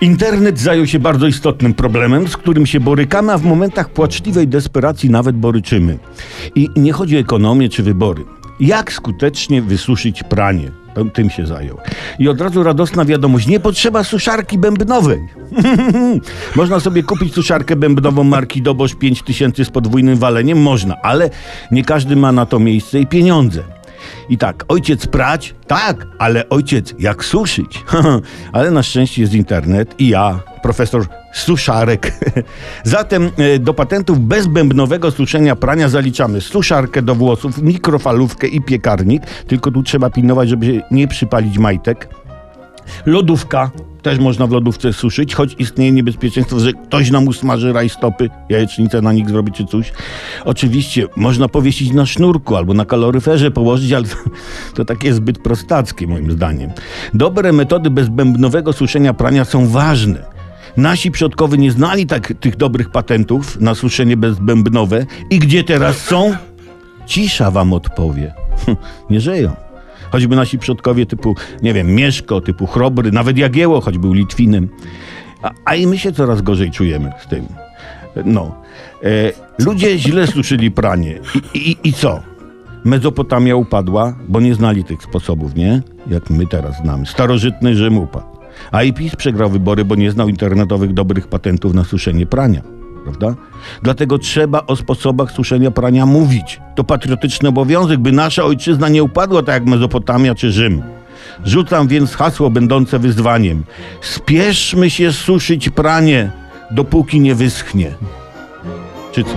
Internet zajął się bardzo istotnym problemem, z którym się borykamy, a w momentach płaczliwej desperacji nawet boryczymy. I nie chodzi o ekonomię czy wybory. Jak skutecznie wysuszyć pranie? Tym się zajął. I od razu radosna wiadomość, nie potrzeba suszarki bębnowej. Można sobie kupić suszarkę bębnową marki Dobosz 5000 z podwójnym waleniem? Można, ale nie każdy ma na to miejsce i pieniądze. I tak, ojciec prać? Tak, ale ojciec jak suszyć? ale na szczęście jest internet i ja, profesor suszarek. Zatem e, do patentów bezbębnowego suszenia prania zaliczamy suszarkę do włosów, mikrofalówkę i piekarnik, tylko tu trzeba pilnować, żeby nie przypalić majtek. Lodówka, też można w lodówce suszyć, choć istnieje niebezpieczeństwo, że ktoś nam usmaży rajstopy, jajecznicę na nich zrobi czy coś. Oczywiście można powiesić na sznurku albo na kaloryferze położyć, ale to, to takie zbyt prostackie moim zdaniem. Dobre metody bezbębnowego suszenia prania są ważne. Nasi przodkowie nie znali tak tych dobrych patentów na suszenie bezbębnowe i gdzie teraz są? Cisza wam odpowie. nie żyją. Choćby nasi przodkowie typu, nie wiem, Mieszko, typu Chrobry, nawet Jagieło, choć był Litwinem. A, a i my się coraz gorzej czujemy z tym. No. E, ludzie źle suszyli pranie. I, i, I co? Mezopotamia upadła, bo nie znali tych sposobów, nie? Jak my teraz znamy. Starożytny Rzym upadł. A i PiS przegrał wybory, bo nie znał internetowych dobrych patentów na suszenie prania prawda? Dlatego trzeba o sposobach suszenia prania mówić. To patriotyczny obowiązek, by nasza ojczyzna nie upadła tak jak Mezopotamia czy Rzym. Rzucam więc hasło będące wyzwaniem. Spieszmy się suszyć pranie, dopóki nie wyschnie. Czy co?